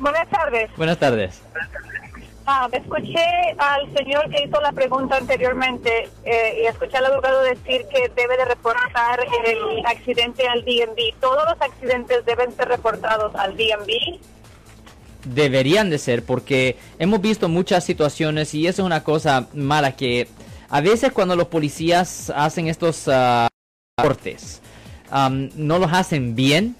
Buenas tardes. Buenas tardes. Ah, escuché al señor que hizo la pregunta anteriormente eh, y escuché al abogado decir que debe de reportar el accidente al DMV. ¿Todos los accidentes deben ser reportados al DMV? Deberían de ser porque hemos visto muchas situaciones y eso es una cosa mala que a veces cuando los policías hacen estos uh, reportes um, no los hacen bien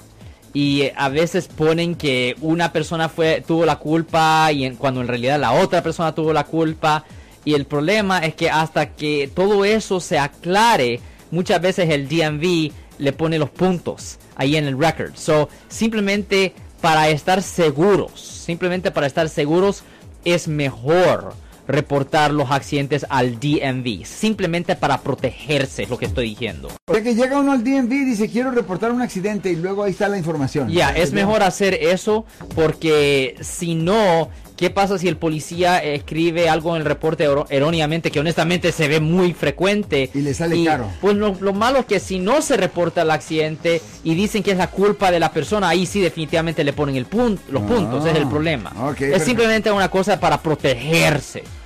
y a veces ponen que una persona fue tuvo la culpa y en, cuando en realidad la otra persona tuvo la culpa. Y el problema es que hasta que todo eso se aclare muchas veces el DMV le pone los puntos ahí en el record. So simplemente para estar seguros simplemente para estar seguros es mejor reportar los accidentes al DMV, simplemente para protegerse, es lo que estoy diciendo. Ya que llega uno al DMV y dice quiero reportar un accidente y luego ahí está la información. Ya, es mejor hacer eso porque si no, ¿qué pasa si el policía escribe algo en el reporte erróneamente que honestamente se ve muy frecuente? Y le sale caro. Pues lo, lo, malo es que si no se reporta el accidente y dicen que es la culpa de la persona, ahí sí definitivamente le ponen el punto, los puntos, es el problema. Okay, es perfecto. simplemente una cosa para protegerse